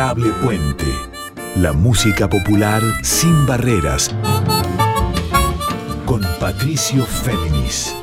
Puente. La música popular sin barreras. Con Patricio Féminis.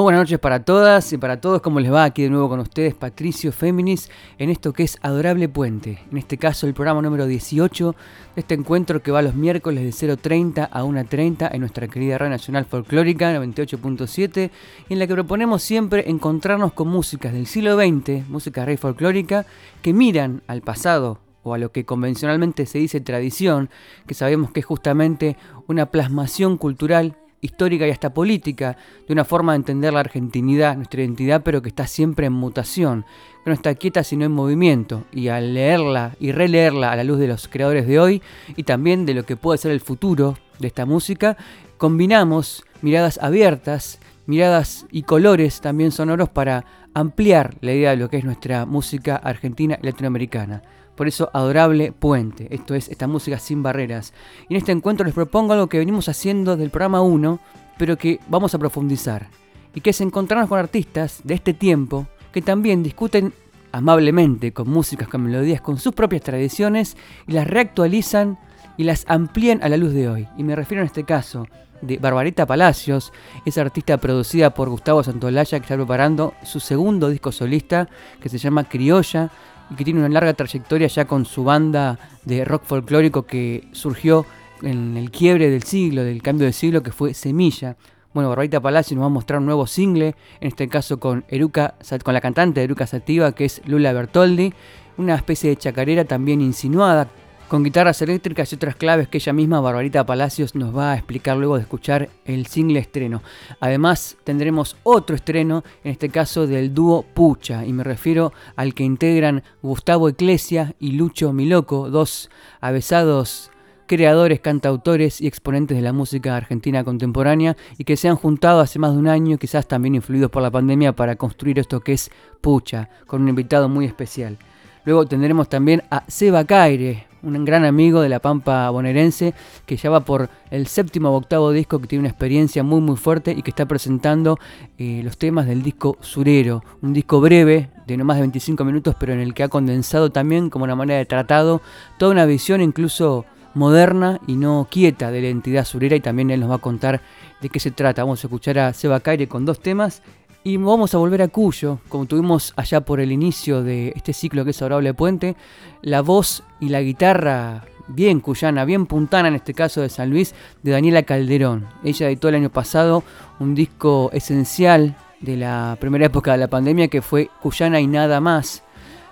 Muy buenas noches para todas y para todos. ¿Cómo les va? Aquí de nuevo con ustedes Patricio Féminis en esto que es Adorable Puente. En este caso el programa número 18 de este encuentro que va los miércoles de 0.30 a 1.30 en nuestra querida Radio Nacional Folclórica 98.7 en la que proponemos siempre encontrarnos con músicas del siglo XX, música rey folclórica, que miran al pasado o a lo que convencionalmente se dice tradición, que sabemos que es justamente una plasmación cultural histórica y hasta política, de una forma de entender la argentinidad, nuestra identidad, pero que está siempre en mutación, que no está quieta sino en movimiento, y al leerla y releerla a la luz de los creadores de hoy y también de lo que puede ser el futuro de esta música, combinamos miradas abiertas, miradas y colores también sonoros para ampliar la idea de lo que es nuestra música argentina y latinoamericana. Por eso, adorable puente. Esto es esta música sin barreras. Y en este encuentro les propongo algo que venimos haciendo del programa 1, pero que vamos a profundizar. Y que es encontrarnos con artistas de este tiempo que también discuten amablemente con músicas, con melodías, con sus propias tradiciones y las reactualizan y las amplían a la luz de hoy. Y me refiero en este caso de Barbarita Palacios, esa artista producida por Gustavo Santolaya que está preparando su segundo disco solista que se llama Criolla, y que tiene una larga trayectoria ya con su banda de rock folclórico que surgió en el quiebre del siglo, del cambio de siglo, que fue Semilla. Bueno, Barbarita Palacio nos va a mostrar un nuevo single, en este caso con, Eruca, con la cantante Eruca Sativa, que es Lula Bertoldi, una especie de chacarera también insinuada, con guitarras eléctricas y otras claves que ella misma, Barbarita Palacios, nos va a explicar luego de escuchar el single estreno. Además, tendremos otro estreno, en este caso del dúo Pucha, y me refiero al que integran Gustavo Eclesia y Lucho Miloco, dos avesados creadores, cantautores y exponentes de la música argentina contemporánea y que se han juntado hace más de un año, quizás también influidos por la pandemia, para construir esto que es Pucha, con un invitado muy especial. Luego tendremos también a Seba Caire, un gran amigo de la Pampa bonaerense que ya va por el séptimo o octavo disco que tiene una experiencia muy muy fuerte y que está presentando eh, los temas del disco Surero, un disco breve de no más de 25 minutos pero en el que ha condensado también como una manera de tratado toda una visión incluso moderna y no quieta de la entidad surera y también él nos va a contar de qué se trata. Vamos a escuchar a Seba Caire con dos temas y vamos a volver a Cuyo, como tuvimos allá por el inicio de este ciclo que es Adorable Puente, la voz y la guitarra bien cuyana, bien puntana en este caso de San Luis, de Daniela Calderón. Ella editó el año pasado un disco esencial de la primera época de la pandemia que fue Cuyana y nada más.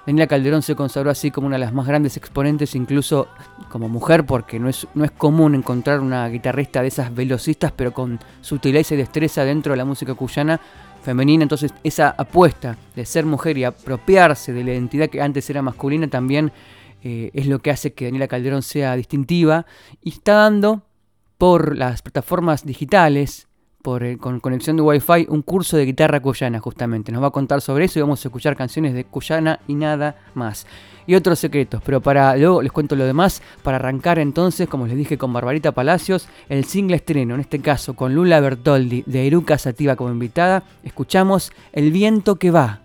Daniela Calderón se consagró así como una de las más grandes exponentes, incluso como mujer, porque no es, no es común encontrar una guitarrista de esas velocistas, pero con sutileza y destreza dentro de la música cuyana femenina, entonces esa apuesta de ser mujer y apropiarse de la identidad que antes era masculina también eh, es lo que hace que Daniela Calderón sea distintiva y está dando por las plataformas digitales, por, eh, con conexión de Wi-Fi, un curso de guitarra cuyana justamente. Nos va a contar sobre eso y vamos a escuchar canciones de cuyana y nada más y otros secretos. Pero para luego les cuento lo demás. Para arrancar entonces, como les dije con Barbarita Palacios, el single estreno, en este caso con Lula Bertoldi de Eruca Sativa como invitada, escuchamos El viento que va.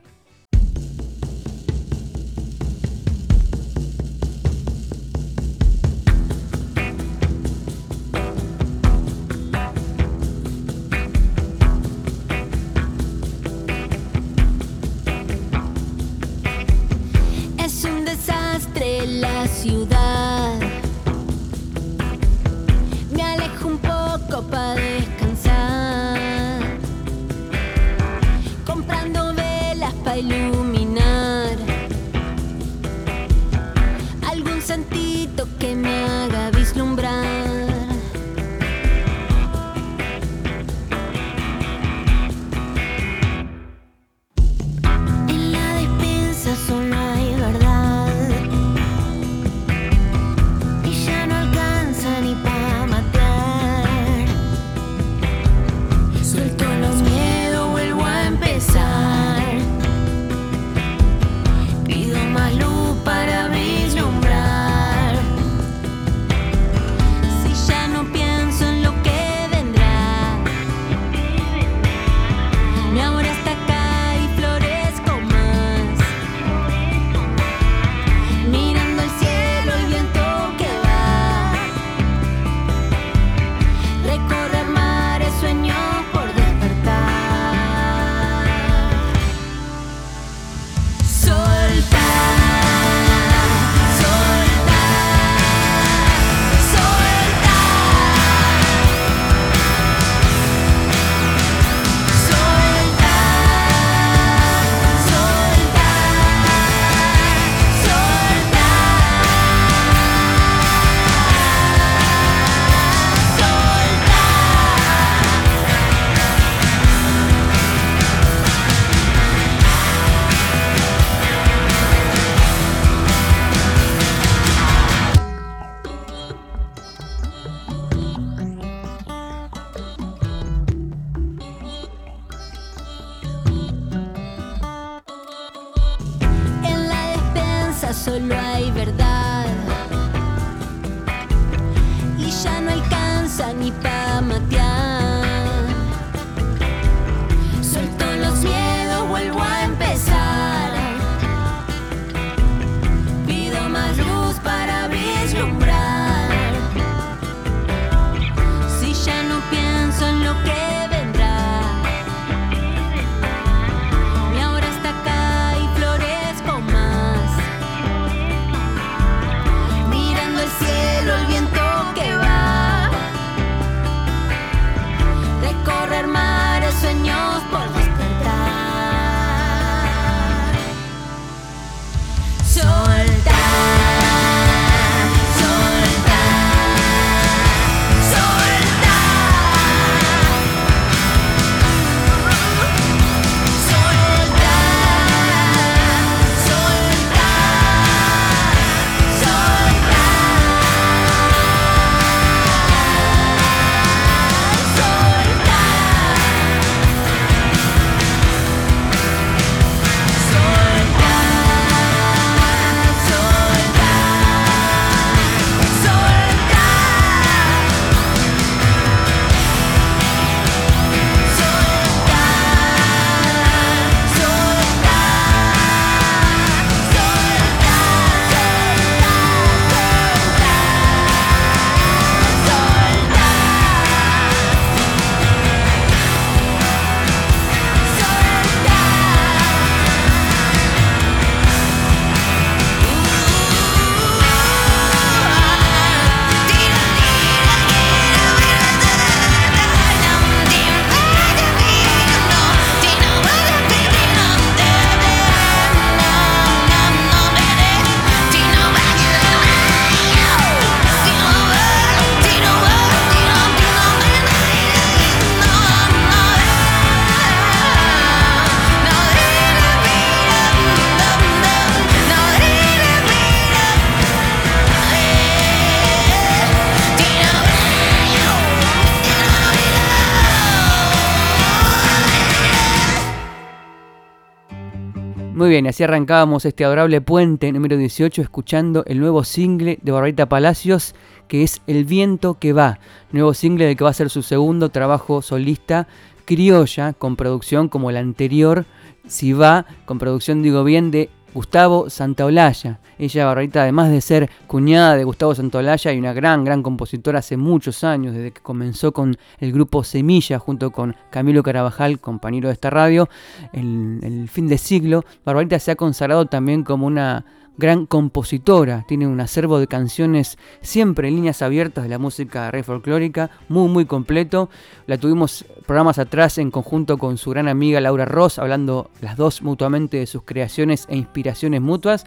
Bien, así arrancábamos este adorable puente número 18 escuchando el nuevo single de Barbarita Palacios que es El viento que va, nuevo single del que va a ser su segundo trabajo solista criolla con producción como el anterior, si va, con producción digo bien de Gustavo Santaolalla. Ella, Barbarita, además de ser cuñada de Gustavo Santaolalla y una gran, gran compositora hace muchos años, desde que comenzó con el grupo Semilla junto con Camilo Carabajal, compañero de esta radio, en el fin de siglo, Barbarita se ha consagrado también como una gran compositora, tiene un acervo de canciones siempre en líneas abiertas de la música re folclórica, muy muy completo. La tuvimos programas atrás en conjunto con su gran amiga Laura Ross, hablando las dos mutuamente de sus creaciones e inspiraciones mutuas,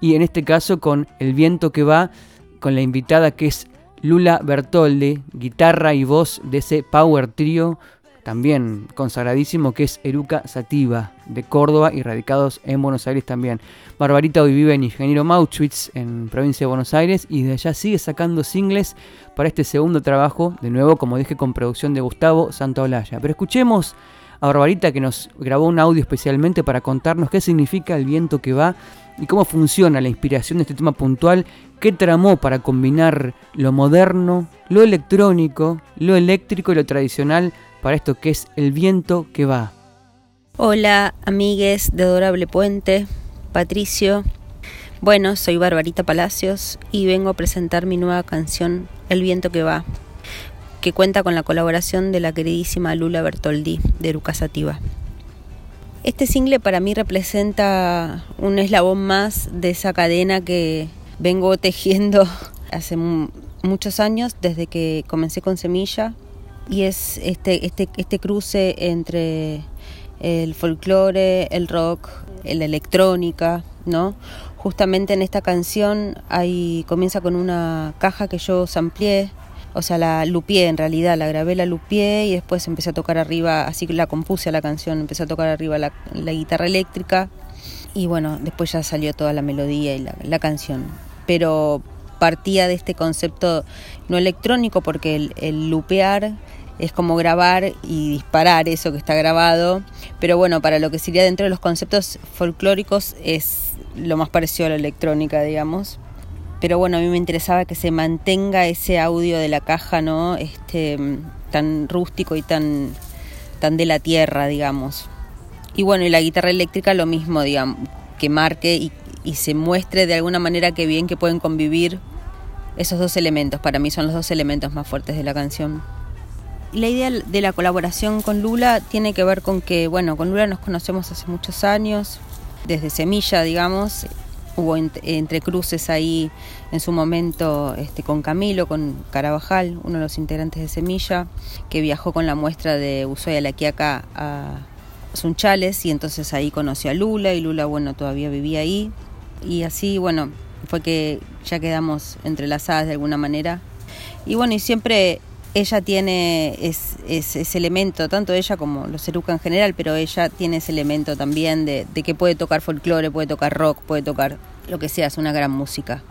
y en este caso con El viento que va, con la invitada que es Lula Bertolde, guitarra y voz de ese power trio también consagradísimo, que es Eruca Sativa, de Córdoba y radicados en Buenos Aires también. Barbarita hoy vive en Ingeniero Mauschwitz, en provincia de Buenos Aires, y de allá sigue sacando singles para este segundo trabajo, de nuevo, como dije, con producción de Gustavo Santaolalla. Pero escuchemos a Barbarita que nos grabó un audio especialmente para contarnos qué significa el viento que va y cómo funciona la inspiración de este tema puntual, qué tramó para combinar lo moderno, lo electrónico, lo eléctrico y lo tradicional para esto que es El viento que va. Hola, amigues de Adorable Puente, Patricio. Bueno, soy Barbarita Palacios y vengo a presentar mi nueva canción El viento que va, que cuenta con la colaboración de la queridísima Lula Bertoldi de Lucasativa. Este single para mí representa un eslabón más de esa cadena que vengo tejiendo hace muchos años, desde que comencé con Semilla, y es este, este, este cruce entre el folclore, el rock, la electrónica, ¿no? Justamente en esta canción hay, comienza con una caja que yo samplié, o sea, la lupié en realidad, la grabé, la lupié y después empecé a tocar arriba, así que la compuse a la canción, empecé a tocar arriba la, guitarra eléctrica y bueno, después ya salió toda la melodía y la, la canción. Pero partía de este concepto no electrónico porque el lupear es como grabar y disparar eso que está grabado, pero bueno, para lo que sería dentro de los conceptos folclóricos es lo más parecido a la electrónica, digamos. Pero bueno, a mí me interesaba que se mantenga ese audio de la caja, ¿no? Este tan rústico y tan tan de la tierra, digamos. Y bueno, y la guitarra eléctrica lo mismo, digamos, que marque y, y se muestre de alguna manera que bien que pueden convivir esos dos elementos. Para mí son los dos elementos más fuertes de la canción la idea de la colaboración con Lula tiene que ver con que, bueno, con Lula nos conocemos hace muchos años, desde Semilla, digamos. Hubo entre cruces ahí en su momento este, con Camilo, con Carabajal, uno de los integrantes de Semilla, que viajó con la muestra de Ushuaia La Quiaca a Sunchales y entonces ahí conoció a Lula y Lula, bueno, todavía vivía ahí. Y así, bueno, fue que ya quedamos entrelazadas de alguna manera. Y bueno, y siempre ella tiene ese elemento, tanto ella como los Eruca en general, pero ella tiene ese elemento también de, que puede tocar folclore, puede tocar rock, puede tocar lo que sea, es una gran música.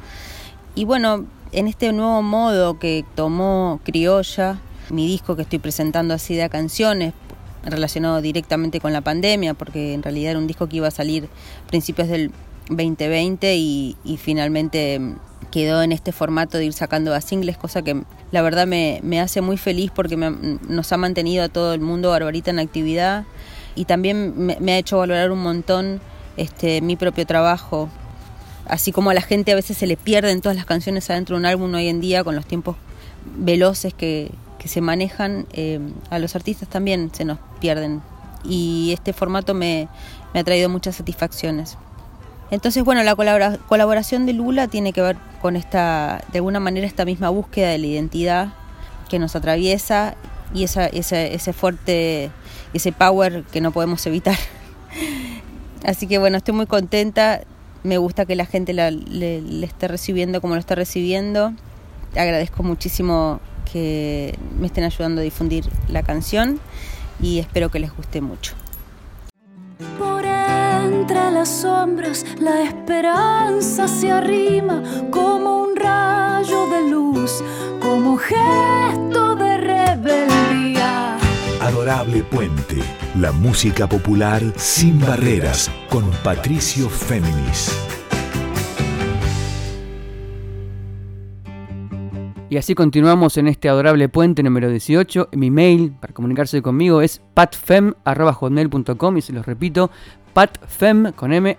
Y bueno, en este nuevo modo que tomó Criolla, mi disco que estoy presentando así de canciones, relacionado directamente con la pandemia, porque en realidad era un disco que iba a salir principios del 2020 y, y finalmente quedó en este formato de ir sacando a singles, cosa que la verdad me, hace muy feliz porque nos ha mantenido a todo el mundo Barbarita en actividad y también me, ha hecho valorar un montón este, mi propio trabajo. Así como a la gente a veces se le pierden todas las canciones adentro de un álbum hoy en día con los tiempos veloces que, se manejan, eh, a los artistas también se nos pierden. Y este formato me ha traído muchas satisfacciones. Entonces, bueno, la colaboración de Lula tiene que ver con esta, de alguna manera, esta misma búsqueda de la identidad que nos atraviesa y esa, ese fuerte, ese power que no podemos evitar. Así que bueno, estoy muy contenta, me gusta que la gente la, le, esté recibiendo como lo está recibiendo. Agradezco muchísimo que me estén ayudando a difundir la canción y espero que les guste mucho entre las sombras la esperanza se arrima como un rayo de luz, como gesto de rebeldía. Adorable Puente, la música popular sin barreras, con Patricio Féminis. Y así continuamos en este adorable puente número 18. Mi mail para comunicarse conmigo es patfem.com y se los repito, patfem con m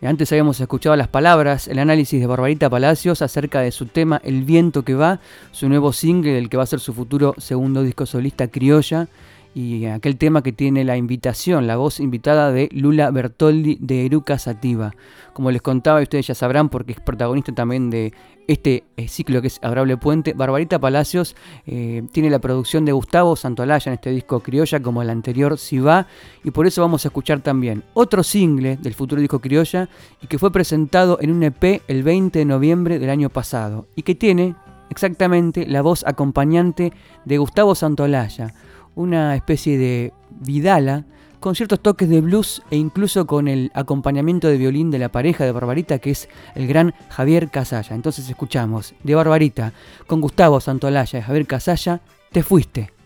Antes habíamos escuchado las palabras, el análisis de Barbarita Palacios acerca de su tema El viento que va, su nuevo single del que va a ser su futuro segundo disco solista criolla y aquel tema que tiene la invitación, la voz invitada de Lula Bertoldi de Eruca Sativa. Como les contaba, y ustedes ya sabrán porque es protagonista también de este eh, ciclo que es Adorable Puente, Barbarita Palacios eh, tiene la producción de Gustavo Santolaya en este disco Criolla como el anterior Si va y por eso vamos a escuchar también otro single del futuro disco Criolla y que fue presentado en un EP el 20 de noviembre del año pasado y que tiene exactamente la voz acompañante de Gustavo Santolaya una especie de vidala con ciertos toques de blues e incluso con el acompañamiento de violín de la pareja de Barbarita que es el gran Javier Casalla. Entonces escuchamos de Barbarita con Gustavo Santolaya y Javier Casalla, Te fuiste.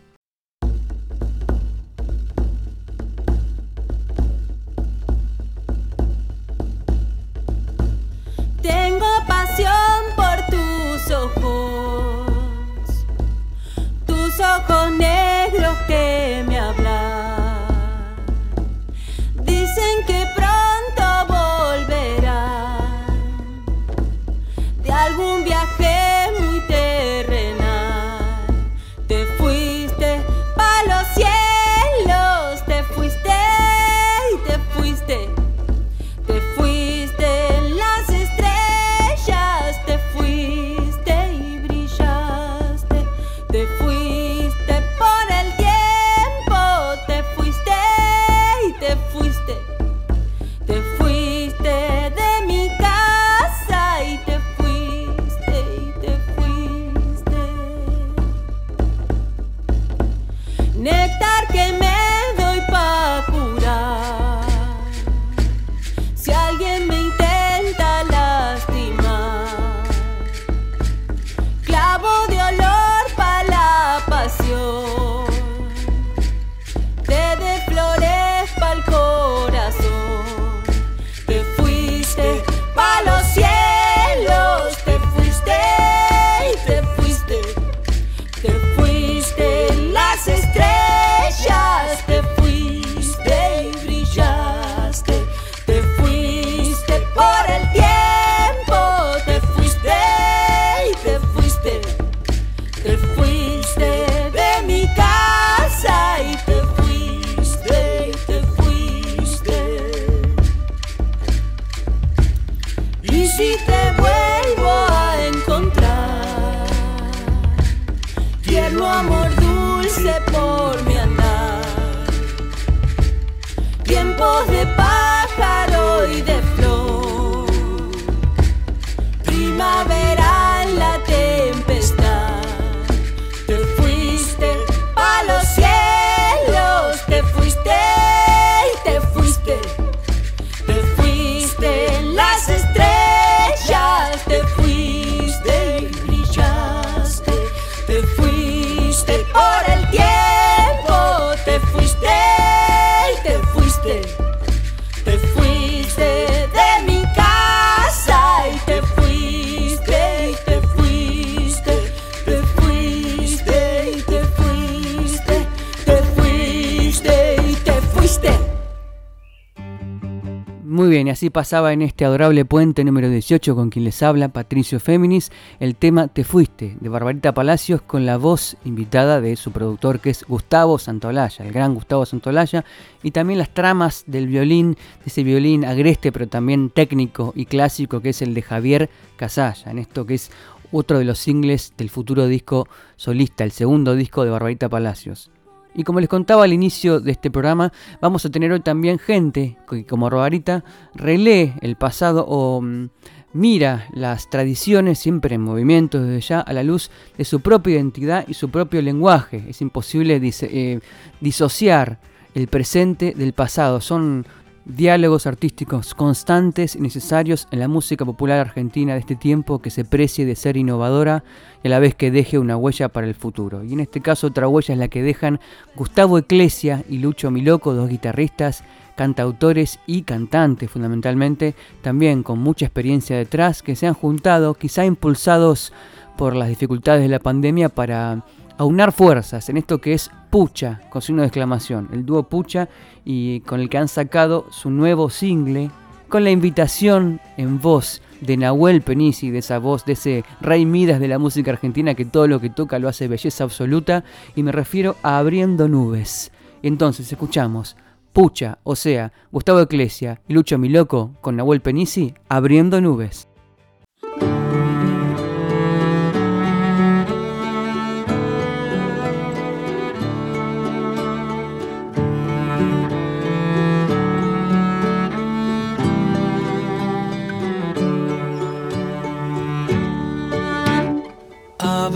Pasaba en este adorable puente número 18 con quien les habla Patricio Féminis el tema Te Fuiste de Barbarita Palacios con la voz invitada de su productor que es Gustavo Santolaya, el gran Gustavo Santolaya, y también las tramas del violín, de ese violín agreste pero también técnico y clásico que es el de Javier Casalla, en esto que es otro de los singles del futuro disco solista, el segundo disco de Barbarita Palacios. Y como les contaba al inicio de este programa, vamos a tener hoy también gente que como Barbarita relee el pasado o mm, mira las tradiciones siempre en movimiento desde ya a la luz de su propia identidad y su propio lenguaje. Es imposible eh, disociar el presente del pasado. Son diálogos artísticos constantes y necesarios en la música popular argentina de este tiempo que se precie de ser innovadora y a la vez que deje una huella para el futuro. Y en este caso otra huella es la que dejan Gustavo Eclesia y Lucho Miloco, dos guitarristas, cantautores y cantantes fundamentalmente, también con mucha experiencia detrás, que se han juntado, quizá impulsados por las dificultades de la pandemia para aunar fuerzas en esto que es Pucha, con signo de exclamación, el dúo Pucha, y con el que han sacado su nuevo single, con la invitación en voz de Nahuel Penisi, de esa voz, de ese rey Midas de la música argentina que todo lo que toca lo hace belleza absoluta, y me refiero a Abriendo Nubes. Entonces escuchamos Pucha, o sea, Gustavo Eclesia y Lucho Miloco con Nahuel Penisi, Abriendo Nubes.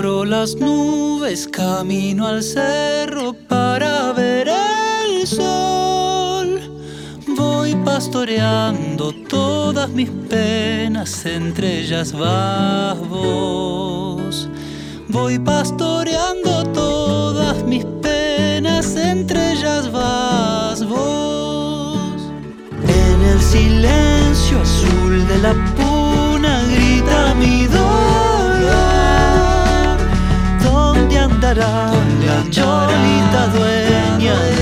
Las nubes, camino al cerro para ver el sol. Voy pastoreando todas mis penas, entre ellas vas vos. Voy pastoreando todas mis penas, entre ellas vas vos. En el silencio azul de la puna grita mi dolor cholita dueña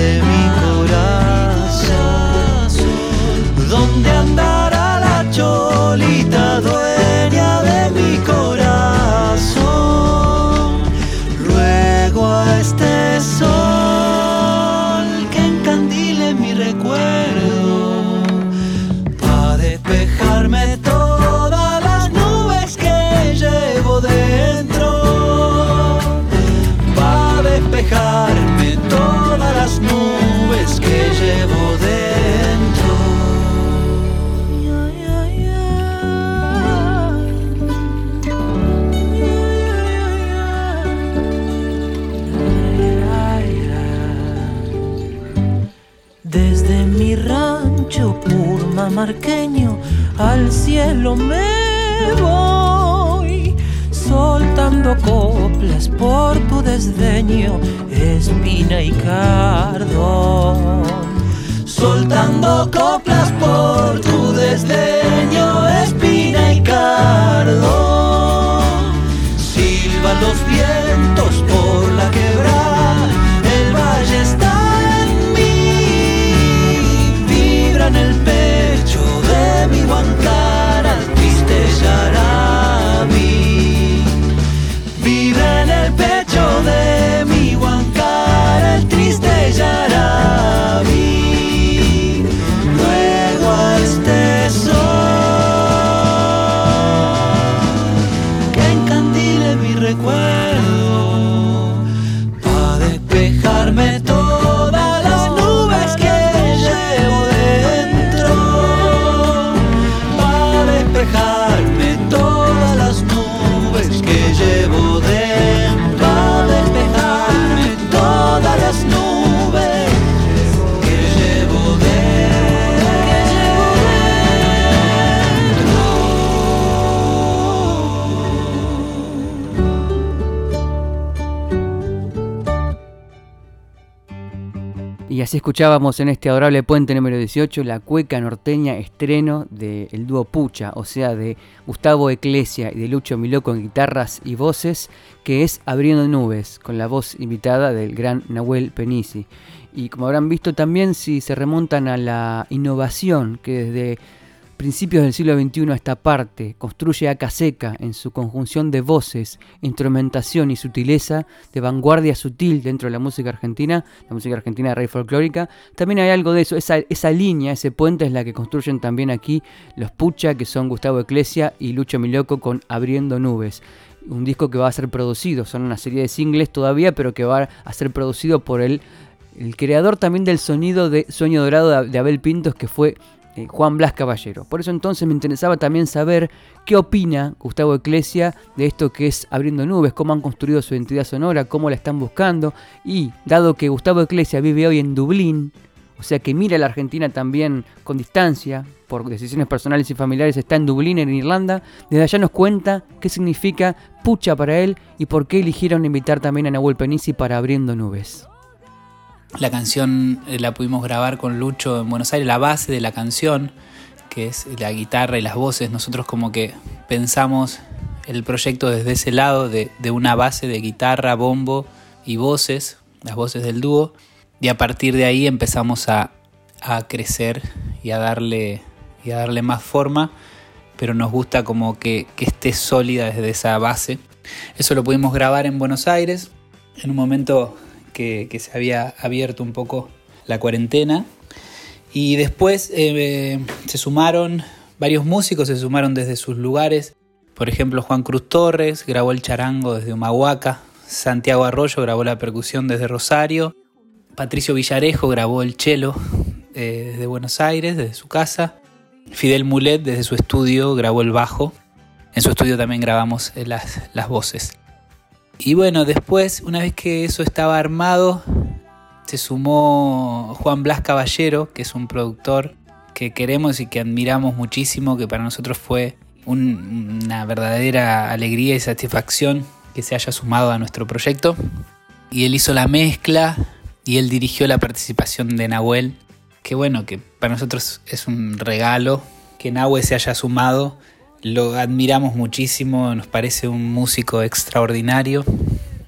al cielo me voy soltando coplas por tu desdeño, espina y cardón. Soltando coplas por tu desdeño, espina y cardón. Silban los vientos por la quebrada, el valle está en mí, vibra en el escuchábamos en este adorable puente número 18 la cueca norteña estreno del dúo Pucha, o sea, de Gustavo Eclesia y de Lucho Miloco en guitarras y voces, que es Abriendo Nubes, con la voz invitada del gran Nahuel Penisi. Y como habrán visto también, si se remontan a la innovación que desde principios del siglo XXI a esta parte construye Aca Seca en su conjunción de voces, instrumentación y sutileza de vanguardia sutil dentro de la música argentina, la música argentina de rey folclórica. También hay algo de eso, esa, esa línea, ese puente es la que construyen también aquí los Pucha, que son Gustavo Eclesia y Lucho Miloco con Abriendo Nubes. Un disco que va a ser producido, son una serie de singles todavía, pero que va a ser producido por el, el creador también del sonido de Sueño Dorado de Abel Pintos, que fue eh, Juan Blas Caballero. Por eso entonces me interesaba también saber qué opina Gustavo Eclesia de esto que es Abriendo Nubes, cómo han construido su identidad sonora, cómo la están buscando y dado que Gustavo Eclesia vive hoy en Dublín, o sea que mira a la Argentina también con distancia, por decisiones personales y familiares, está en Dublín, en Irlanda. Desde allá nos cuenta qué significa pucha para él y por qué eligieron invitar también a Nahuel Penisi para Abriendo Nubes. La canción eh, la pudimos grabar con Lucho en Buenos Aires, la base de la canción, que es la guitarra y las voces. Nosotros como que pensamos el proyecto desde ese lado, de, de una base de guitarra, bombo y voces, las voces del dúo. Y a partir de ahí empezamos a, crecer y a darle y a darle más forma pero nos gusta como que, esté sólida desde esa base. Eso lo pudimos grabar en Buenos Aires. En un momento que, se había abierto un poco la cuarentena y después eh, se sumaron varios músicos se sumaron desde sus lugares por ejemplo Juan Cruz Torres grabó el charango desde Humahuaca Santiago Arroyo grabó la percusión desde Rosario Patricio Villarejo grabó el cello eh, desde Buenos Aires, desde su casa. Fidel Mulet desde su estudio grabó el bajo. En su estudio también grabamos eh, las, las voces. Y bueno, después, una vez que eso estaba armado, se sumó Juan Blas Caballero, que es un productor que queremos y que admiramos muchísimo, que para nosotros fue una verdadera alegría y satisfacción que se haya sumado a nuestro proyecto. Y él hizo la mezcla, y él dirigió la participación de Nahuel, que bueno, que para nosotros es un regalo que Nahuel se haya sumado, lo admiramos muchísimo, nos parece un músico extraordinario,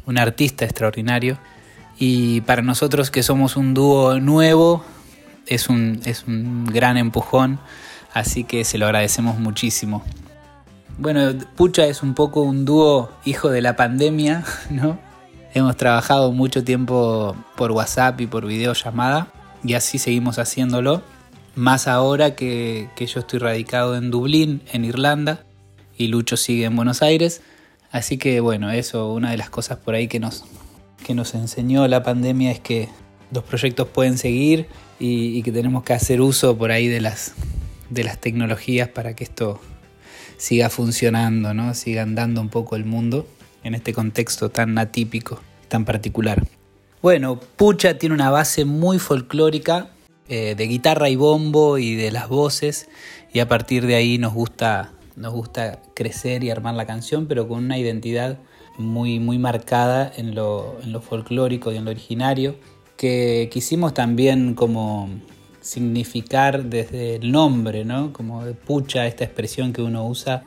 un artista extraordinario, y para nosotros que somos un dúo nuevo, es un, es un gran empujón, así que se lo agradecemos muchísimo. Bueno, Pucha es un poco un dúo hijo de la pandemia, ¿no? Hemos trabajado mucho tiempo por WhatsApp y por videollamada y así seguimos haciéndolo. Más ahora que, yo estoy radicado en Dublín, en Irlanda, y Lucho sigue en Buenos Aires. Así que bueno, eso, una de las cosas por ahí que nos, que nos enseñó la pandemia es que los proyectos pueden seguir y, que tenemos que hacer uso por ahí de las, de las tecnologías para que esto siga funcionando, ¿no? siga andando un poco el mundo en este contexto tan atípico, tan particular. Bueno, Pucha tiene una base muy folclórica eh, de guitarra y bombo y de las voces y a partir de ahí nos gusta, nos gusta crecer y armar la canción, pero con una identidad muy, muy marcada en lo, en lo folclórico y en lo originario, que quisimos también como significar desde el nombre, ¿no? Como de pucha, esta expresión que uno usa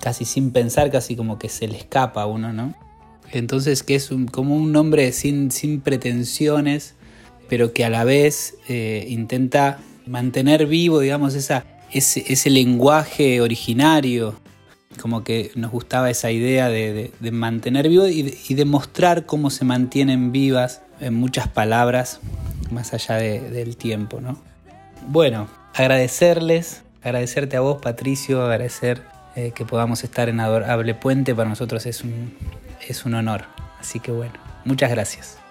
casi sin pensar, casi como que se le escapa a uno, ¿no? Entonces que es como un nombre sin, sin pretensiones, pero que a la vez eh, intenta mantener vivo, digamos, esa, ese, lenguaje originario, como que nos gustaba esa idea de, mantener vivo y de, mostrar cómo se mantienen vivas en muchas palabras más allá del tiempo, ¿no? Bueno, agradecerles, agradecerte a vos, Patricio, agradecer eh, que podamos estar en Adorable Puente para nosotros es un, es un honor. Así que bueno, muchas gracias.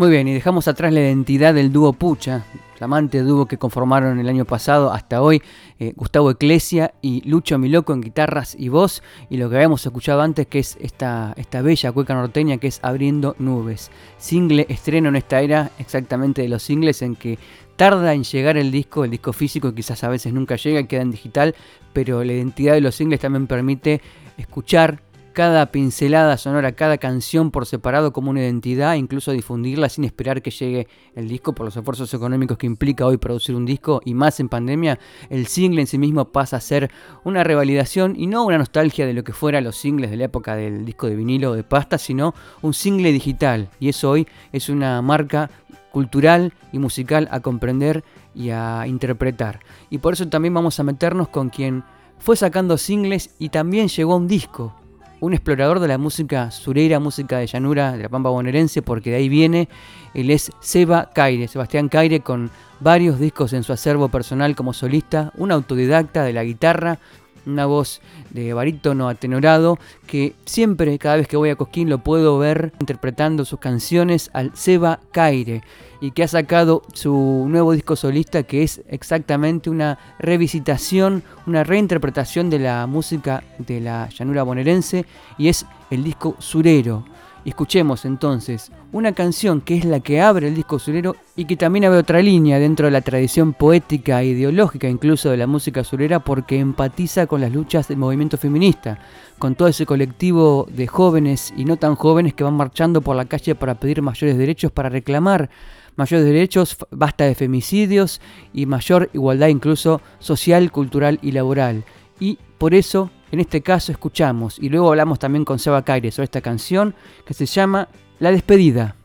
Muy bien, y dejamos atrás la identidad del dúo Pucha, flamante dúo que conformaron el año pasado hasta hoy, eh, Gustavo Eclesia y Lucho Miloco en guitarras y voz, y lo que habíamos escuchado antes que es esta, esta bella cueca norteña que es Abriendo Nubes. Single estreno en esta era exactamente de los singles en que tarda en llegar el disco, el disco físico quizás a veces nunca llega, queda en digital, pero la identidad de los singles también permite escuchar cada pincelada sonora, cada canción por separado como una identidad, incluso difundirla sin esperar que llegue el disco por los esfuerzos económicos que implica hoy producir un disco y más en pandemia, el single en sí mismo pasa a ser una revalidación y no una nostalgia de lo que fuera los singles de la época del disco de vinilo o de pasta, sino un single digital y eso hoy es una marca cultural y musical a comprender y a interpretar. Y por eso también vamos a meternos con quien fue sacando singles y también llegó a un disco. Un explorador de la música sureira, música de llanura de la Pampa bonaerense, porque de ahí viene. Él es Seba Caire, Sebastián Caire, con varios discos en su acervo personal como solista, un autodidacta de la guitarra, una voz de barítono atenorado que siempre, cada vez que voy a Cosquín, lo puedo ver interpretando sus canciones al Seba Caire y que ha sacado su nuevo disco solista que es exactamente una revisitación, una reinterpretación de la música de la llanura bonaerense y es el disco Surero. Escuchemos entonces una canción que es la que abre el disco surero y que también abre otra línea dentro de la tradición poética e ideológica incluso de la música surera porque empatiza con las luchas del movimiento feminista, con todo ese colectivo de jóvenes y no tan jóvenes que van marchando por la calle para pedir mayores derechos, para reclamar mayores derechos, basta de femicidios y mayor igualdad incluso social, cultural y laboral. Y por eso en este caso escuchamos y luego hablamos también con Seba Caire sobre esta canción que se llama La despedida.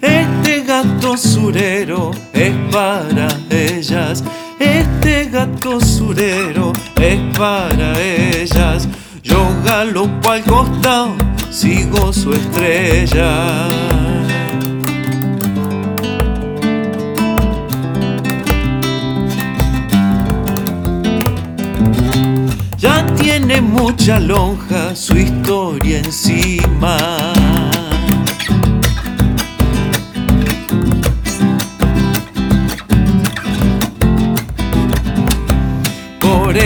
Este gato surero es para ellas. Este gato surero es para ellas. Yo galopo al costado sigo su estrella. Ya tiene mucha lonja su historia encima.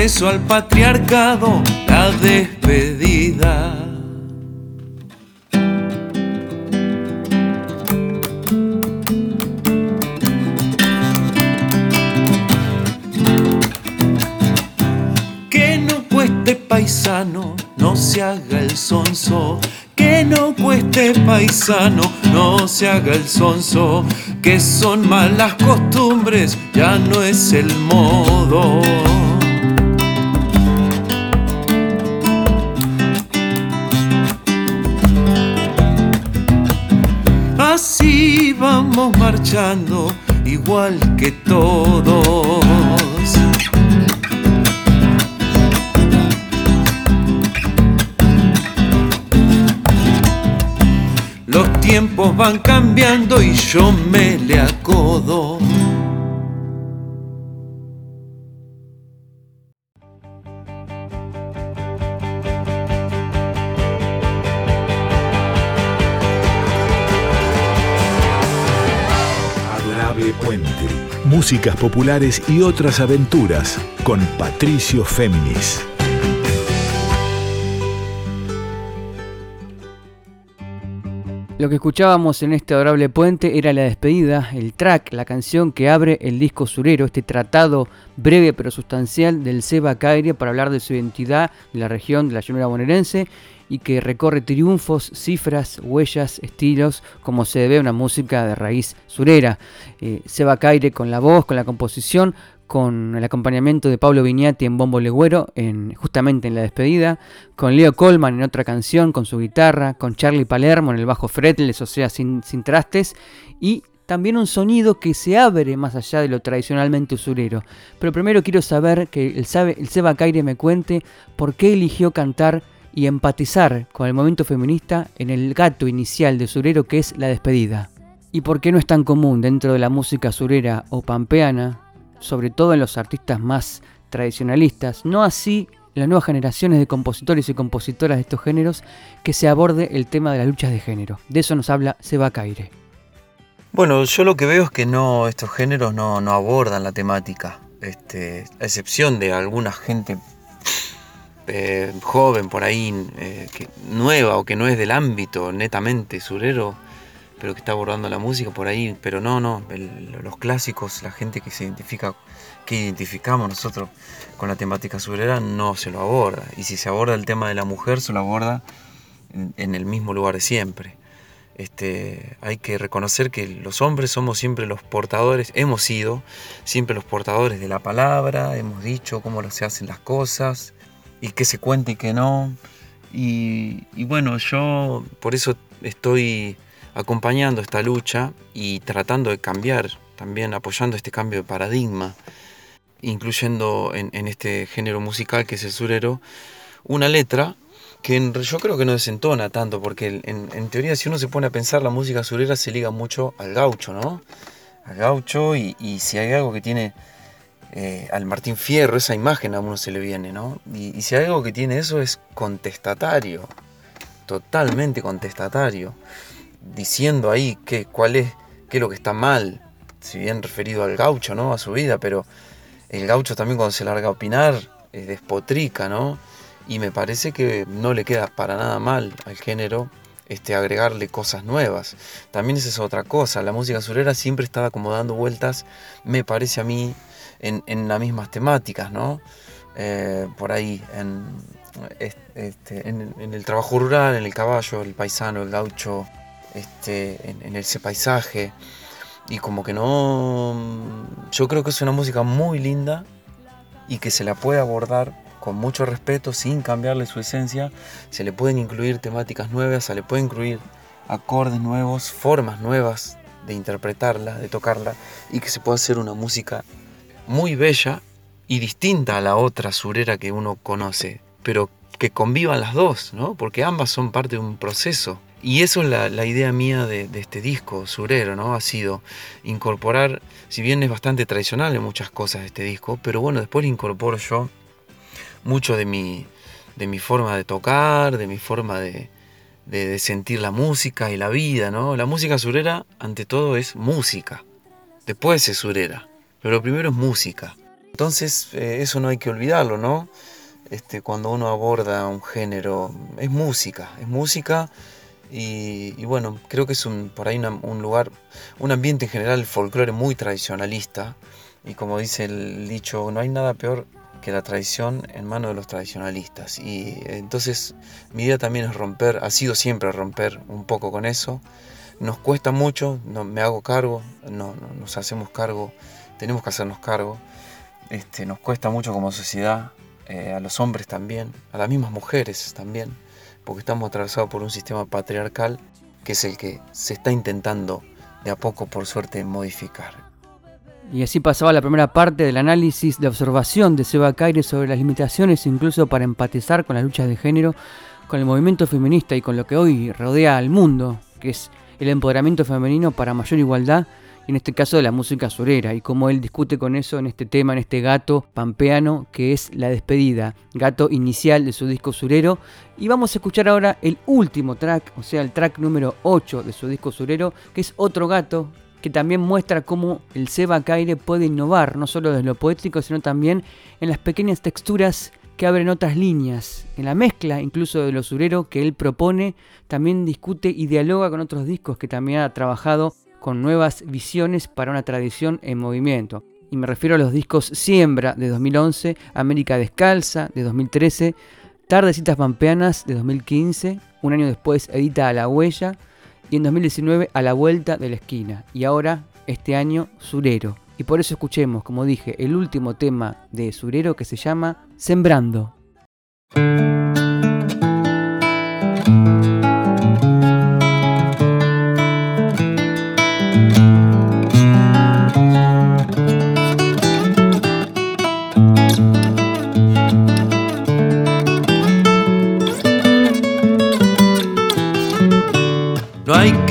Al patriarcado la despedida. paisano, no se haga el sonso. Que no cueste paisano, no se haga el sonso. Que son malas costumbres, ya no es el modo. Vamos marchando, igual que todos. tiempos van cambiando y yo me le acodo. Músicas populares y otras aventuras con Patricio Féminis. Lo que escuchábamos en este adorable puente era la despedida, el track, la canción que abre el disco surero, este tratado breve pero sustancial del Seba Caire para hablar de su identidad de la región de la llanura bonaerense y que recorre triunfos, cifras, huellas, estilos, como se debe a una música de raíz surera. Eh, Seba Caire con la voz, con la composición, con el acompañamiento de Pablo Viñati en bombo legüero, en, justamente en la despedida, con Leo Colman en otra canción, con su guitarra, con Charlie Palermo en el bajo fretless, o sea, sin, trastes, y también un sonido que se abre más allá de lo tradicionalmente usurero. Pero primero quiero saber que el, el Seba Caire me cuente por qué eligió cantar y empatizar con el movimiento feminista en el gato inicial de usurero que es la despedida. Y por qué no es tan común dentro de la música surera o pampeana sobre todo en los artistas más tradicionalistas, no así las nuevas generaciones de compositores y compositoras de estos géneros, que se aborde el tema de las luchas de género. De eso nos habla Seba Caire. Bueno, yo lo que veo es que no, estos géneros no, abordan la temática, este, a excepción de alguna gente eh, joven por ahí, eh, nueva o que no es del ámbito netamente surero, pero que está abordando la música por ahí, pero no, no, los clásicos, la gente que se identifica, que identificamos nosotros con la temática surera, no se lo aborda. Y si se aborda el tema de la mujer, se lo aborda en, el mismo lugar de siempre. Este, hay que reconocer que los hombres somos siempre los portadores, hemos sido siempre los portadores de la palabra, hemos dicho cómo se hacen las cosas y qué se cuenta y qué no. Y bueno, yo por eso estoy acompañando esta lucha y tratando de cambiar, también apoyando este cambio de paradigma, incluyendo en, este género musical que es el surero, una letra que yo creo que no desentona tanto, porque en, teoría si uno se pone a pensar, la música surera se liga mucho al gaucho, ¿no? Al gaucho y, si hay algo que tiene eh, al Martín Fierro, esa imagen a uno se le viene, ¿no? Y, si hay algo que tiene eso es contestatario, totalmente contestatario diciendo ahí que, cuál es, qué es lo que está mal, si bien referido al gaucho, ¿no? A su vida, pero el gaucho también cuando se larga a opinar es despotrica, ¿no? Y me parece que no le queda para nada mal al género este, agregarle cosas nuevas. También esa es otra cosa, la música surera siempre estaba como dando vueltas, me parece a mí, en, en las mismas temáticas, ¿no? Eh, por ahí, en, este, en, el trabajo rural, en el caballo, el paisano, el gaucho, este, en, ese paisaje. Y como que no... Yo creo que es una música muy linda y que se la puede abordar con mucho respeto, sin cambiarle su esencia. Se le pueden incluir temáticas nuevas, se le pueden incluir acordes nuevos, formas nuevas de interpretarla, de tocarla, y que se pueda hacer una música muy bella y distinta a la otra surera que uno conoce, pero que convivan las dos, ¿no? Porque ambas son parte de un proceso. Y eso es la, idea mía de, este disco, Surero, ¿no? Ha sido incorporar, si bien es bastante tradicional en muchas cosas este disco, pero bueno, después incorporo yo mucho de mi, de mi forma de tocar, de mi forma de, de, sentir la música y la vida, ¿no? La música surera, ante todo, es música. Después es surera, pero primero es música. Entonces, eh, eso no hay que olvidarlo, ¿no? Este, cuando uno aborda un género, es música, es música y, bueno, creo que es un, por ahí un lugar, un ambiente en general, el folclore muy tradicionalista y como dice el dicho, no hay nada peor que la tradición en manos de los tradicionalistas y entonces mi idea también es romper, ha sido siempre romper un poco con eso, nos cuesta mucho, no, me hago cargo, no, nos hacemos cargo, tenemos que hacernos cargo, este, nos cuesta mucho como sociedad eh, a los hombres también, a las mismas mujeres también, porque estamos atravesados por un sistema patriarcal que es el que se está intentando de a poco, por suerte, modificar. Y así pasaba la primera parte del análisis de observación de Seba Caire sobre las limitaciones incluso para empatizar con las luchas de género, con el movimiento feminista y con lo que hoy rodea al mundo, que es el empoderamiento femenino para mayor igualdad en este caso de la música surera, y cómo él discute con eso en este tema, en este gato pampeano, que es La despedida, gato inicial de su disco surero. Y vamos a escuchar ahora el último track, o sea, el track número 8 de su disco surero, que es otro gato que también muestra cómo el Seba Caire puede innovar, no solo desde lo poético, sino también en las pequeñas texturas que abren otras líneas. En la mezcla incluso de lo surero que él propone, también discute y dialoga con otros discos que también ha trabajado con nuevas visiones para una tradición en movimiento. Y me refiero a los discos Siembra de 2011, América Descalza de 2013, Tardecitas Pampeanas de 2015, un año después edita A la Huella y en 2019 A la Vuelta de la Esquina y ahora este año Surero. Y por eso escuchemos, como dije, el último tema de Surero que se llama Sembrando.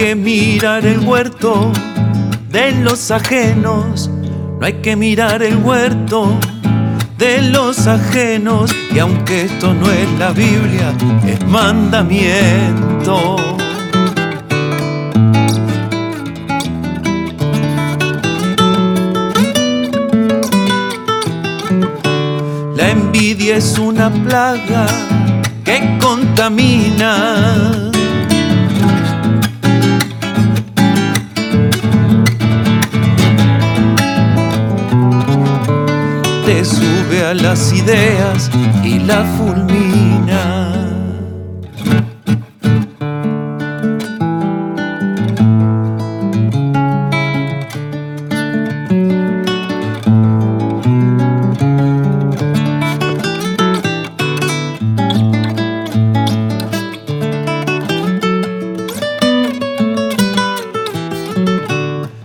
Que mirar el huerto de los ajenos, no hay que mirar el huerto de los ajenos, y aunque esto no es la Biblia, es mandamiento. La envidia es una plaga que contamina las ideas y la fulmina.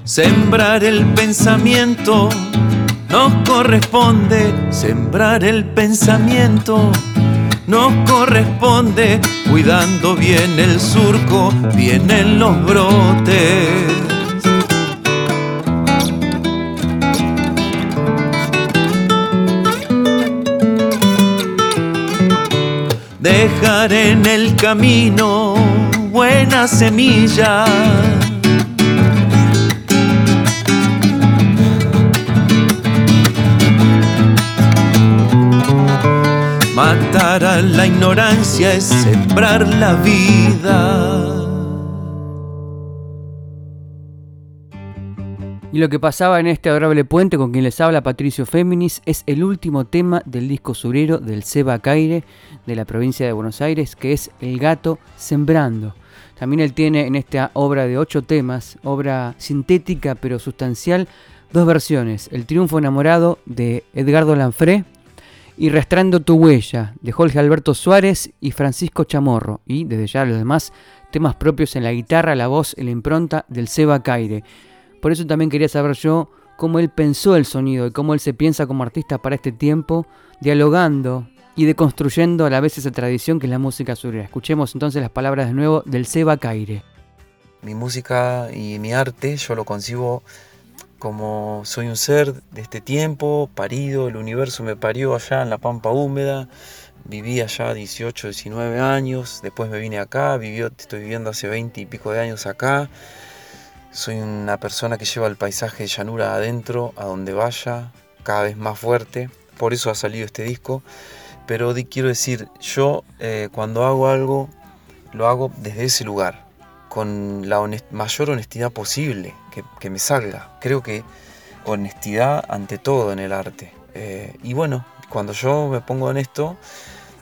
Sembrar el pensamiento nos corresponde sembrar el pensamiento, nos corresponde cuidando bien el surco, vienen los brotes. Dejar en el camino buenas semillas la ignorancia es sembrar la vida. Y lo que pasaba en este adorable puente con quien les habla Patricio Féminis es el último tema del disco surero del Seba Caire de la provincia de Buenos Aires, que es El gato sembrando. También él tiene en esta obra de ocho temas, obra sintética pero sustancial, dos versiones. El Triunfo enamorado de Edgardo Lanfré y Restrando tu huella de Jorge Alberto Suárez y Francisco Chamorro. Y desde ya los demás temas propios en la guitarra, la voz y la impronta del Seba Caire. Por eso también quería saber yo cómo él pensó el sonido y cómo él se piensa como artista para este tiempo, dialogando y deconstruyendo a la vez esa tradición que es la música surera. Escuchemos entonces las palabras de nuevo del Seba Caire. Mi música y mi arte yo lo concibo como soy un ser de este tiempo, parido, el universo me parió allá en la pampa húmeda, viví allá 18, 19 años, después me vine acá, vivió, estoy viviendo hace 20 y pico de años acá, soy una persona que lleva el paisaje de llanura adentro, a donde vaya, cada vez más fuerte. Por eso ha salido este disco. Pero quiero decir, yo eh, cuando hago algo, lo hago desde ese lugar, con la mayor honestidad posible que, me salga. Creo que honestidad ante todo en el arte. Eh, y bueno, cuando yo me pongo en esto,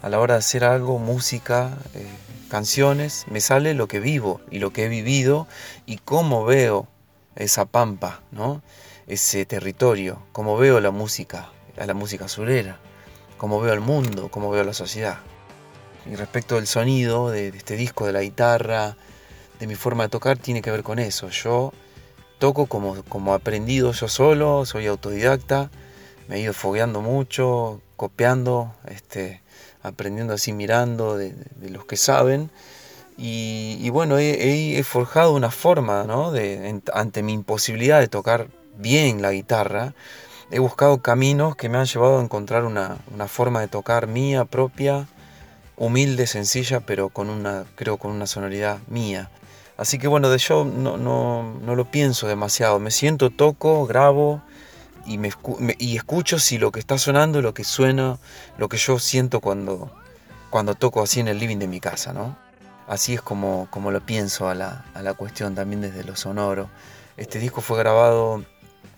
a la hora de hacer algo, música, eh, canciones, me sale lo que vivo y lo que he vivido y cómo veo esa pampa, ¿no? ese territorio, cómo veo la música, la música surera, cómo veo el mundo, cómo veo la sociedad. Y respecto del sonido de, este disco, de la guitarra, de mi forma de tocar, tiene que ver con eso. Yo toco como, como aprendido yo solo, soy autodidacta, me he ido fogueando mucho, copiando, este, aprendiendo así mirando de, los que saben. Y, bueno, he, forjado una forma, ¿no? De, ante mi imposibilidad de tocar bien la guitarra, he buscado caminos que me han llevado a encontrar una, forma de tocar mía propia, humilde, sencilla, pero con una, creo, con una sonoridad mía. Así que bueno, de yo no, no, no lo pienso demasiado. Me siento, toco, grabo, y, me, y escucho si lo que está sonando, lo que suena, lo que yo siento cuando, cuando toco así en el living de mi casa, ¿no? Así es como, como lo pienso a la, a la cuestión también desde lo sonoro. Este disco fue grabado,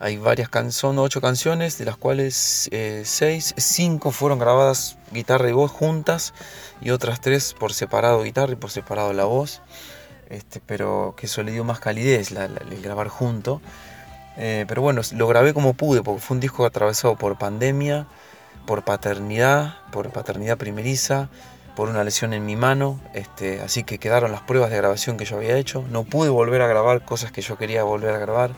hay varias canciones, ocho canciones, de las cuales eh, seis, cinco fueron grabadas guitarra y voz juntas y otras tres por separado guitarra y por separado la voz. Este, pero que eso le dio más calidez, el grabar junto. Eh, pero bueno, lo grabé como pude, porque fue un disco atravesado por pandemia, por paternidad, por paternidad primeriza, por una lesión en mi mano, este, así que quedaron las pruebas de grabación que yo había hecho. No pude volver a grabar cosas que yo quería volver a grabar,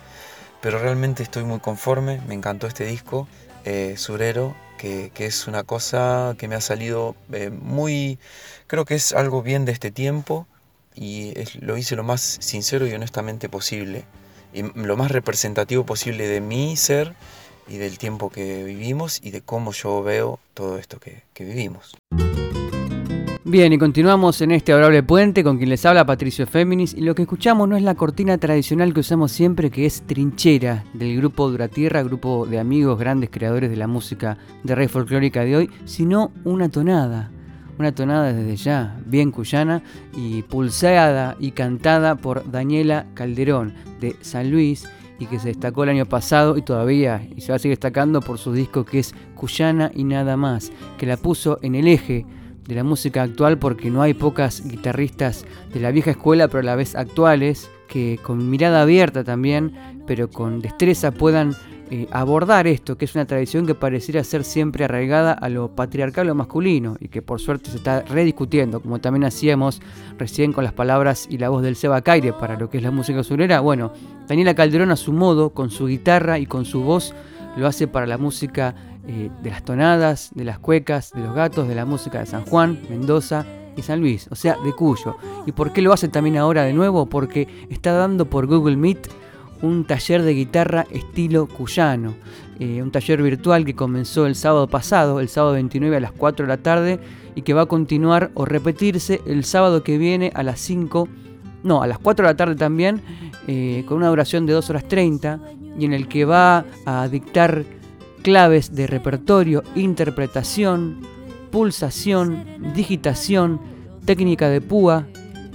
pero realmente estoy muy conforme, me encantó este disco, eh, Surero, que, es una cosa que me ha salido eh, muy, creo que es algo bien de este tiempo y lo hice lo más sincero y honestamente posible y lo más representativo posible de mi ser y del tiempo que vivimos y de cómo yo veo todo esto que, vivimos. Bien, y continuamos en este adorable puente con quien les habla Patricio Féminis y lo que escuchamos no es la cortina tradicional que usamos siempre que es Trinchera del grupo Duratierra, grupo de amigos grandes creadores de la música de rey folclórica de hoy, sino una tonada, una tonada desde ya, bien cuyana y pulseada y cantada por Daniela Calderón de San Luis y que se destacó el año pasado y todavía y se va a seguir destacando por su disco que es Cuyana y nada más, que la puso en el eje de la música actual porque no hay pocas guitarristas de la vieja escuela pero a la vez actuales que con mirada abierta también pero con destreza puedan eh, abordar esto, que es una tradición que pareciera ser siempre arraigada a lo patriarcal o masculino y que por suerte se está rediscutiendo, como también hacíamos recién con las palabras y la voz del Seba Caire para lo que es la música surera. Bueno, Daniela Calderón a su modo, con su guitarra y con su voz, lo hace para la música eh, de las tonadas, de las cuecas, de los gatos, de la música de San Juan, Mendoza y San Luis, o sea, de Cuyo. ¿Y por qué lo hace también ahora de nuevo? Porque está dando por Google Meet un taller de guitarra estilo cuyano, eh, un taller virtual que comenzó el sábado pasado, el sábado 29 a las 4 de la tarde, y que va a continuar o repetirse el sábado que viene a las 5, no, a las 4 de la tarde también, eh, con una duración de 2 horas 30, y en el que va a dictar claves de repertorio, interpretación, pulsación, digitación, técnica de púa,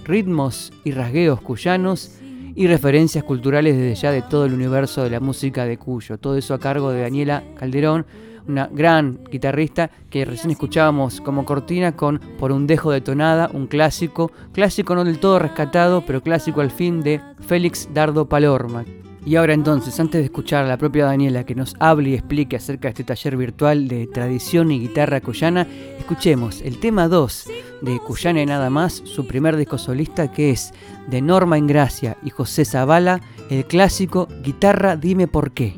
ritmos y rasgueos cuyanos y referencias culturales desde ya de todo el universo de la música de Cuyo. Todo eso a cargo de Daniela Calderón, una gran guitarrista que recién escuchábamos como cortina con Por un dejo de tonada, un clásico, clásico no del todo rescatado, pero clásico al fin de Félix Dardo Palorma. Y ahora entonces, antes de escuchar a la propia Daniela que nos hable y explique acerca de este taller virtual de tradición y guitarra cuyana, escuchemos el tema 2 de Cuyana y nada más, su primer disco solista que es de Norma Ingracia y José Zavala, el clásico Guitarra Dime por qué.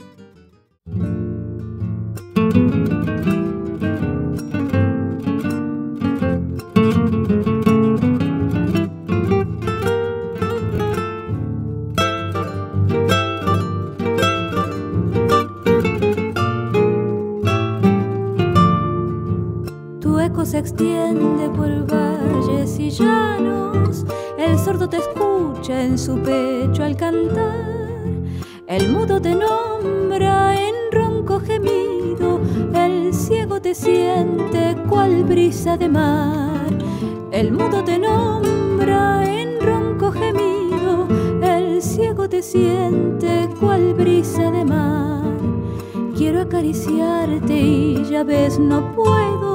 se extiende por y llanos, el sordo te escucha en su pecho al cantar, el mudo te nombra en ronco gemido, el ciego te siente cual brisa de mar, el mudo te nombra en ronco gemido, el ciego te siente cual brisa de mar. Quiero acariciarte y ya ves no puedo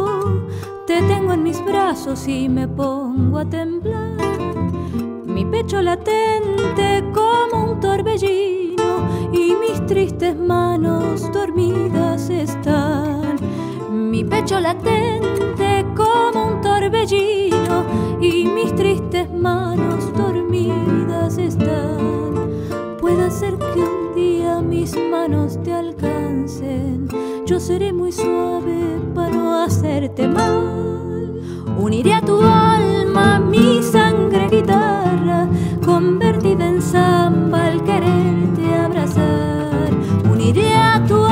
te tengo en mis brazos y me pongo a temblar. Mi pecho latente como un torbellino y mis tristes manos dormidas están. Mi pecho latente como un torbellino y mis tristes manos dormidas están. Puede ser que un día mis manos te alcancen yo seré muy suave para no hacerte mal. Uniré a tu alma mi sangre guitarra, convertida en samba al quererte abrazar. Uniré a tu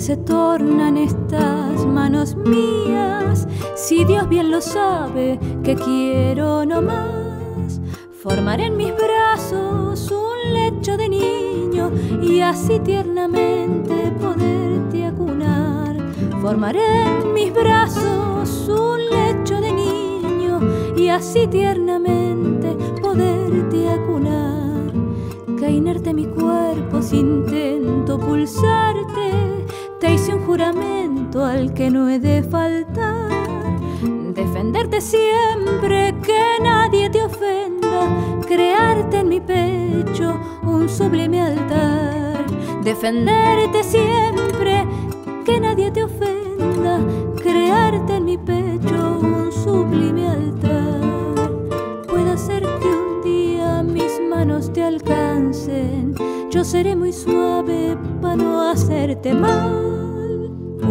se tornan estas manos mías, si Dios bien lo sabe que quiero no más. Formar en mis brazos un lecho de niño y así tiernamente poderte acunar. Formaré en mis brazos un lecho de niño y así tiernamente poderte acunar. Que mi cuerpo si intento pulsarte te hice un juramento al que no he de faltar. Defenderte siempre, que nadie te ofenda. Crearte en mi pecho un sublime altar. Defenderte siempre, que nadie te ofenda. Crearte en mi pecho un sublime altar. Puede ser que un día mis manos te alcancen. Yo seré muy suave para no hacerte mal.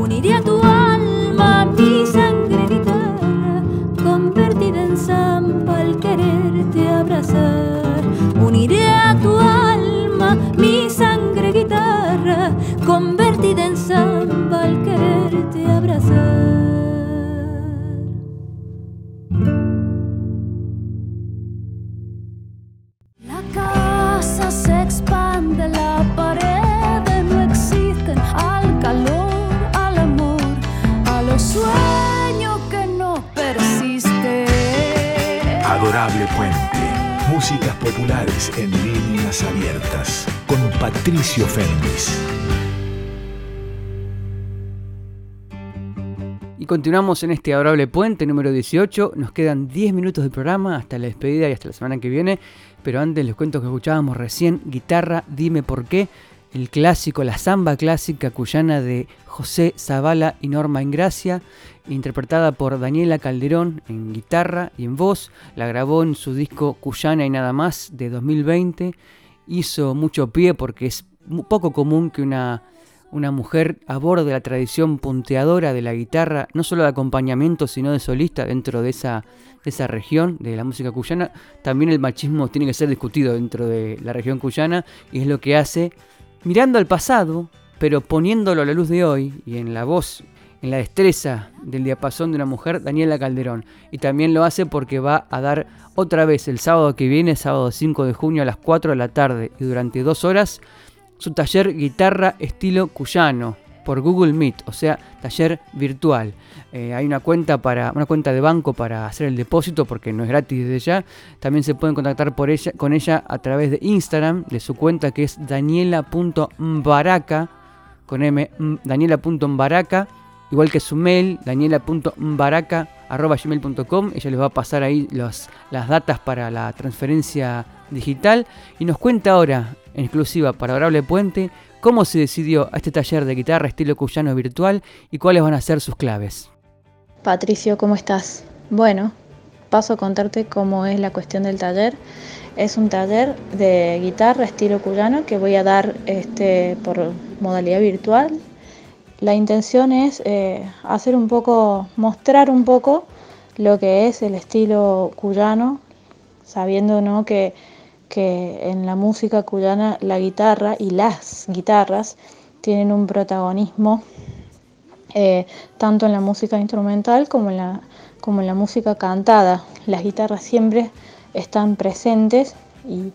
Uniré a tu alma mi sangre guitarra, convertida en samba al quererte abrazar. Uniré a tu alma En líneas abiertas. Con Patricio Fénix. Y continuamos en este adorable puente número 18. Nos quedan 10 minutos de programa hasta la despedida y hasta la semana que viene. Pero antes les cuento que escuchábamos recién Guitarra, dime por qué. El clásico, la samba clásica cuyana de José Zavala y Norma Ingracia interpretada por Daniela Calderón en guitarra y en voz. La grabó en su disco Cuyana y nada más de 2020. Hizo mucho pie porque es poco común que una, una mujer aborde la tradición punteadora de la guitarra, no solo de acompañamiento, sino de solista dentro de esa, esa región de la música cuyana. También el machismo tiene que ser discutido dentro de la región cuyana y es lo que hace mirando al pasado, pero poniéndolo a la luz de hoy y en la voz, en la destreza del diapasón de una mujer, Daniela Calderón. Y también lo hace porque va a dar otra vez el sábado que viene, sábado 5 de junio a las 4 de la tarde y durante dos horas, su taller guitarra estilo cuyano por Google Meet, o sea, taller virtual. Eh, hay una cuenta para una cuenta de banco para hacer el depósito porque no es gratis desde ya. También se pueden contactar por ella, con ella a través de Instagram, de su cuenta que es daniela.mbaraca con m daniela.mbaraca, igual que su mail daniela.mbaraca@gmail.com. Ella les va a pasar ahí las datas para la transferencia digital y nos cuenta ahora en exclusiva para Orable Puente cómo se decidió a este taller de guitarra estilo cuyano virtual y cuáles van a ser sus claves. Patricio, ¿cómo estás? Bueno, paso a contarte cómo es la cuestión del taller. Es un taller de guitarra estilo cuyano que voy a dar este, por modalidad virtual. La intención es eh, hacer un poco, mostrar un poco lo que es el estilo cuyano, sabiendo ¿no? que que en la música cuyana la guitarra y las guitarras tienen un protagonismo eh, tanto en la música instrumental como en la, como en la música cantada. Las guitarras siempre están presentes y,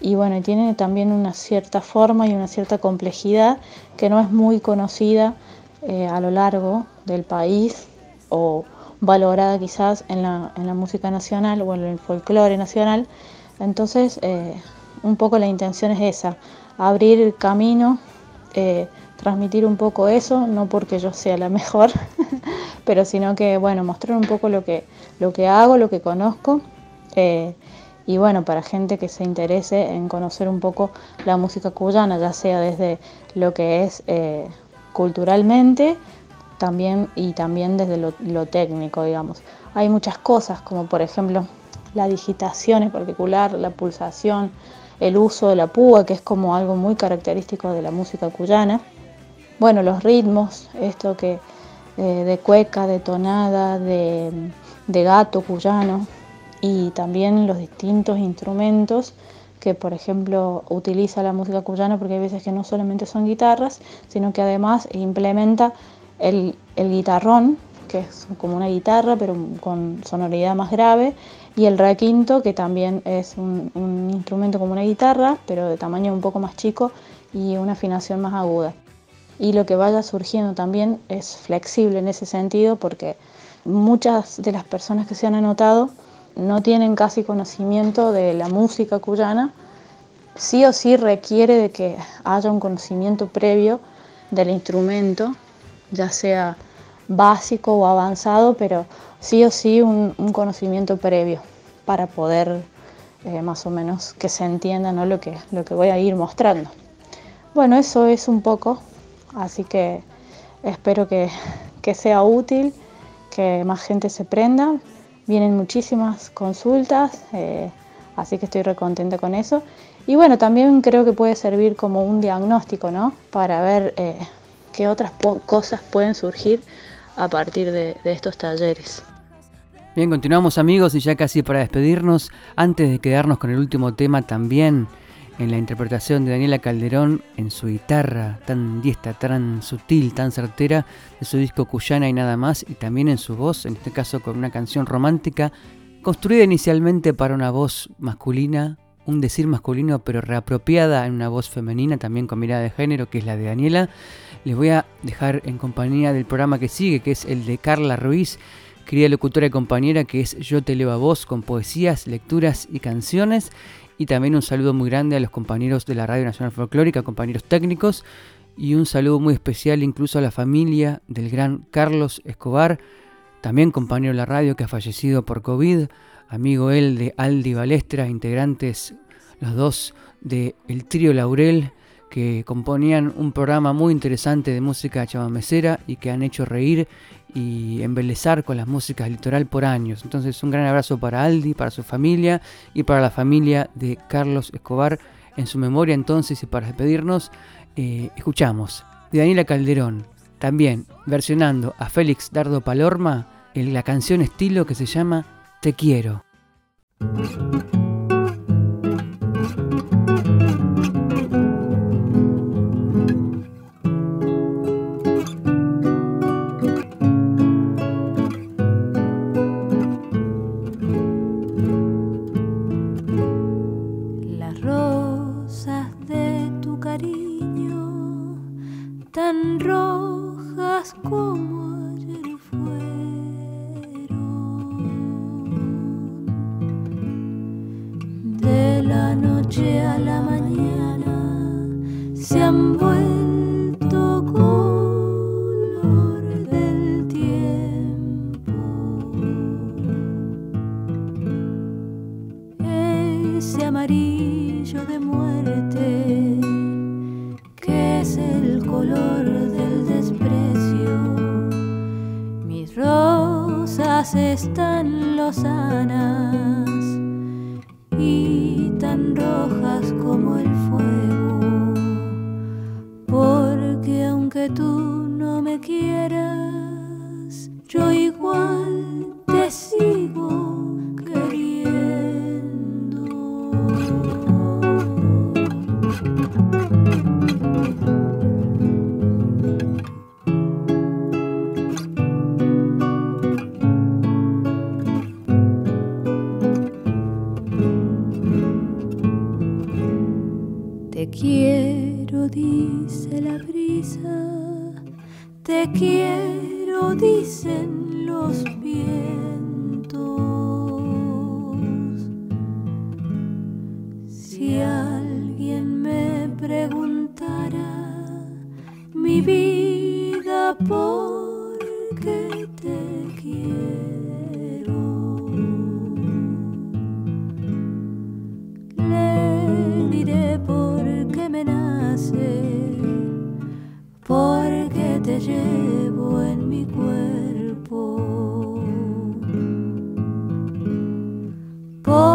y bueno, tienen también una cierta forma y una cierta complejidad que no es muy conocida eh, a lo largo del país o valorada quizás en la, en la música nacional o en el folclore nacional entonces, eh, un poco la intención es esa, abrir el camino, eh, transmitir un poco eso, no porque yo sea la mejor, pero sino que, bueno, mostrar un poco lo que, lo que hago, lo que conozco. Eh, y bueno, para gente que se interese en conocer un poco la música cuyana, ya sea desde lo que es culturalmente también y también desde lo técnico, digamos. Hay muchas cosas, como por ejemplo la digitación en particular, la pulsación, el uso de la púa, que es como algo muy característico de la música cuyana. Bueno, los ritmos, esto que eh, de cueca, de tonada, de, de gato cuyano y también los distintos instrumentos que por ejemplo utiliza la música cuyana porque hay veces que no solamente son guitarras, sino que además implementa el, el guitarrón, que es como una guitarra pero con sonoridad más grave, y el requinto, que también es un, instrumento como una guitarra, pero de tamaño un poco más chico y una afinación más aguda. Y lo que vaya surgiendo también es flexible en ese sentido porque muchas de las personas que se han anotado no tienen casi conocimiento de la música cuyana. Sí o sí requiere de que haya un conocimiento previo del instrumento, ya sea básico o avanzado, pero sí o sí un, conocimiento previo para poder eh, más o menos que se entienda lo, que, lo que voy a ir mostrando. Bueno, eso es un poco, así que espero que, sea útil, que más gente se prenda. Vienen muchísimas consultas, eh, así que estoy recontenta con eso. Y bueno, también creo que puede servir como un diagnóstico, ¿no? Para ver eh, qué otras cosas pueden surgir a partir de estos talleres. Bien, continuamos amigos y ya casi para despedirnos, antes de quedarnos con el último tema también en la interpretación de Daniela Calderón en su guitarra tan diestra, tan sutil, tan certera de su disco Cuyana y nada más, y también en su voz, en este caso con una canción romántica, construida inicialmente para una voz masculina, un decir masculino pero reapropiada en una voz femenina, también con mirada de género, que es la de Daniela. Les voy a dejar en compañía del programa que sigue, que es el de Carla Ruiz, querida locutora y compañera que es Yo te leo a vos con poesías, lecturas y canciones. Y también un saludo muy grande a los compañeros de la Radio Nacional Folclórica, compañeros técnicos. Y un saludo muy especial incluso a la familia del gran Carlos Escobar, también compañero de la radio que ha fallecido por COVID, amigo él de Aldi Balestra, integrantes los dos de El Trío Laurel, que componían un programa muy interesante de música chamamecera y que han hecho reír y embelezar con las músicas litoral por años. Entonces un gran abrazo para Aldi, para su familia y para la familia de Carlos Escobar en su memoria entonces y para despedirnos eh, escuchamos de Daniela Calderón, también versionando a Félix Dardo Palorma en la canción estilo que se llama Te quiero. tâm